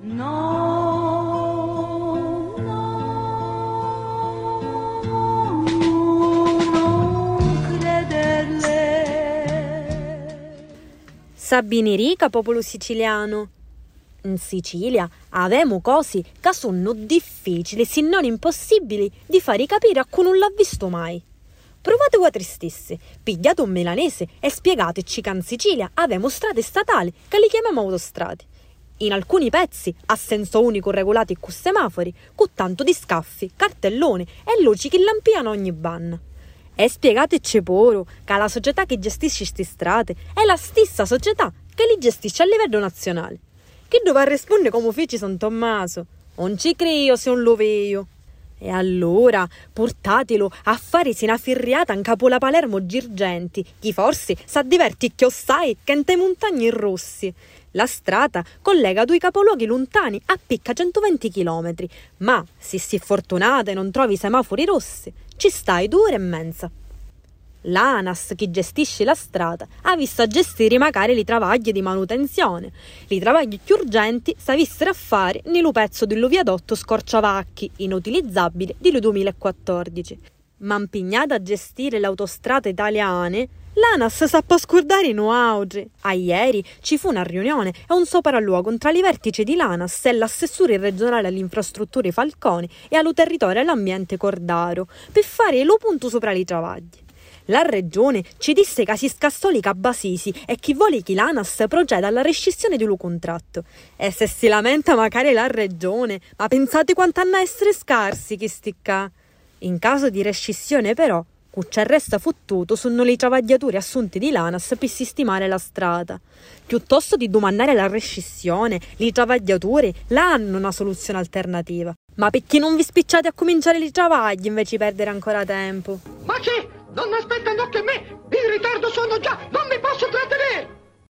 No, no, non crederle. Sabini rica, popolo siciliano. In Sicilia avemo cose che sono difficili, se non impossibili, di fare capire a chi non l'ha visto mai. Provate voi tristesse, pigliate un milanese e spiegateci che in Sicilia avemo strade statali che li chiamiamo autostrade. In alcuni pezzi a senso unico regolati con semafori, con tanto di scaffi, cartelloni e luci che lampiano ogni ban. E spiegateci pure che la società che gestisce queste strade è la stessa società che li gestisce a livello nazionale. Che dovrà rispondere come fece San Tommaso? Non ci credo se non lo vedo. E allora portatelo a fare una firriata in capo la Palermo Girgenti, chi forse sa diverti chiossai che in te montagne rossi. La strada collega due capoluoghi lontani a picca 120 km, ma se si è fortunata e non trovi semafori rossi, ci stai due ore e mezza. L'ANAS, che gestisce la strada, ha visto gestire magari i travagli di manutenzione. I travagli più urgenti si avessero a fare nel pezzo dello viadotto Scorciavacchi, inutilizzabile, del 2014. Ma impegnata a gestire le autostrade italiane, l'ANAS sappa scordare in auge. A ieri ci fu una riunione e un sopralluogo tra i vertici di l'ANAS e l'assessore regionale alle infrastrutture Falconi e allo territorio e all'ambiente Cordaro per fare lo punto sopra i travagli. La regione ci disse che si scassò li cabasisi e chi vuole che l'ANAS proceda alla rescissione di un contratto. E se si lamenta magari la regione, ma pensate quanto hanno essere scarsi chi sticca. In caso di rescissione però, c'è resta fottuto sono i travagliatori assunti di l'ANAS per sistemare la strada. Piuttosto di domandare la rescissione, i travagliatori la hanno una soluzione alternativa. Ma perché non vi spicciate a cominciare i travagli invece di perdere ancora tempo? Ma che? Non aspettano che me! In ritardo sono già! Non mi posso trattenere!